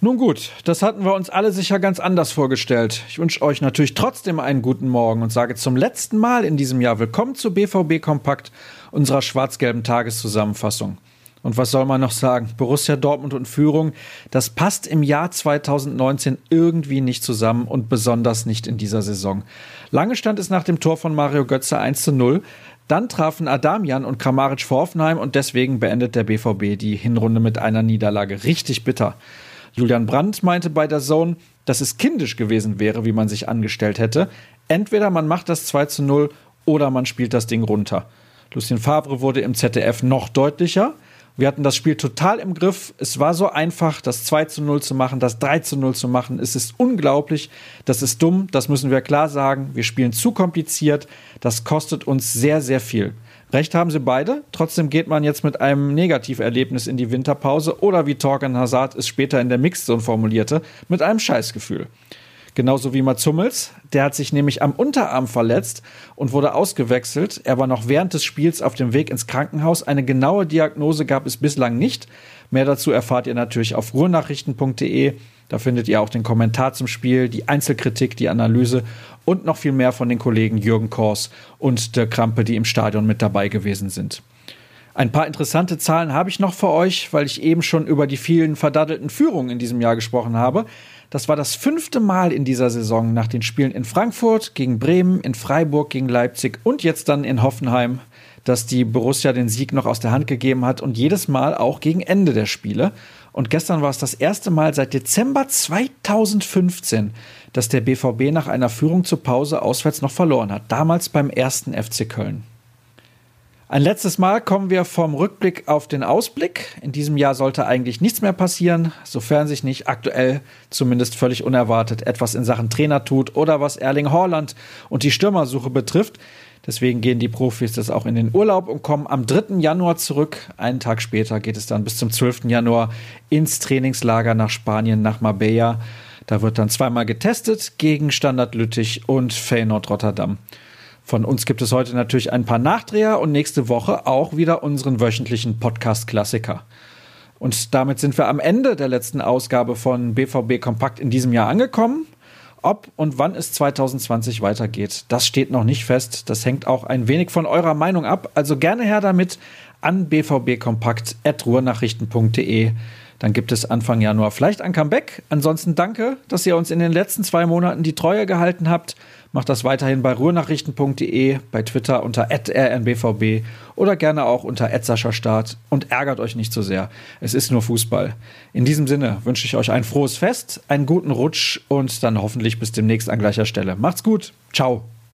Nun gut, das hatten wir uns alle sicher ganz anders vorgestellt. Ich wünsche euch natürlich trotzdem einen guten Morgen und sage zum letzten Mal in diesem Jahr willkommen zu BVB Kompakt, unserer schwarz-gelben Tageszusammenfassung. Und was soll man noch sagen? Borussia Dortmund und Führung, das passt im Jahr 2019 irgendwie nicht zusammen und besonders nicht in dieser Saison. Lange stand es nach dem Tor von Mario Götze 1 zu 0. Dann trafen Adamian und Kramaric vor Hoffenheim und deswegen beendet der BVB die Hinrunde mit einer Niederlage. Richtig bitter. Julian Brandt meinte bei der Zone, dass es kindisch gewesen wäre, wie man sich angestellt hätte. Entweder man macht das 2 zu 0 oder man spielt das Ding runter. Lucien Favre wurde im ZDF noch deutlicher. Wir hatten das Spiel total im Griff. Es war so einfach, das 2 zu 0 zu machen, das 3 zu 0 zu machen. Es ist unglaublich. Das ist dumm. Das müssen wir klar sagen. Wir spielen zu kompliziert. Das kostet uns sehr, sehr viel. Recht haben sie beide. Trotzdem geht man jetzt mit einem Negativerlebnis in die Winterpause oder wie Torgan Hazard es später in der Mixzone formulierte, mit einem Scheißgefühl. Genauso wie Mats Hummels. Der hat sich nämlich am Unterarm verletzt und wurde ausgewechselt. Er war noch während des Spiels auf dem Weg ins Krankenhaus. Eine genaue Diagnose gab es bislang nicht. Mehr dazu erfahrt ihr natürlich auf ruhrnachrichten.de. Da findet ihr auch den Kommentar zum Spiel, die Einzelkritik, die Analyse und noch viel mehr von den Kollegen Jürgen Kors und der Krampe, die im Stadion mit dabei gewesen sind. Ein paar interessante Zahlen habe ich noch für euch, weil ich eben schon über die vielen verdaddelten Führungen in diesem Jahr gesprochen habe. Das war das fünfte Mal in dieser Saison nach den Spielen in Frankfurt, gegen Bremen, in Freiburg, gegen Leipzig und jetzt dann in Hoffenheim, dass die Borussia den Sieg noch aus der Hand gegeben hat und jedes Mal auch gegen Ende der Spiele. Und gestern war es das erste Mal seit Dezember 2015, dass der BVB nach einer Führung zur Pause auswärts noch verloren hat. Damals beim ersten FC Köln. Ein letztes Mal kommen wir vom Rückblick auf den Ausblick. In diesem Jahr sollte eigentlich nichts mehr passieren, sofern sich nicht aktuell, zumindest völlig unerwartet, etwas in Sachen Trainer tut oder was Erling Haaland und die Stürmersuche betrifft. Deswegen gehen die Profis das auch in den Urlaub und kommen am 3. Januar zurück. Einen Tag später geht es dann bis zum 12. Januar ins Trainingslager nach Spanien, nach Marbella. Da wird dann zweimal getestet gegen Standard Lüttich und Feyenoord Rotterdam. Von uns gibt es heute natürlich ein paar Nachdreher und nächste Woche auch wieder unseren wöchentlichen Podcast-Klassiker. Und damit sind wir am Ende der letzten Ausgabe von BVB Kompakt in diesem Jahr angekommen. Ob und wann es 2020 weitergeht, das steht noch nicht fest. Das hängt auch ein wenig von eurer Meinung ab. Also gerne her damit an bvbkompakt.ruhrnachrichten.de. Dann gibt es Anfang Januar vielleicht ein Comeback. Ansonsten danke, dass ihr uns in den letzten zwei Monaten die Treue gehalten habt. Macht das weiterhin bei ruhrnachrichten.de, bei Twitter unter rnbvb oder gerne auch unter Start und ärgert euch nicht so sehr. Es ist nur Fußball. In diesem Sinne wünsche ich euch ein frohes Fest, einen guten Rutsch und dann hoffentlich bis demnächst an gleicher Stelle. Macht's gut. Ciao.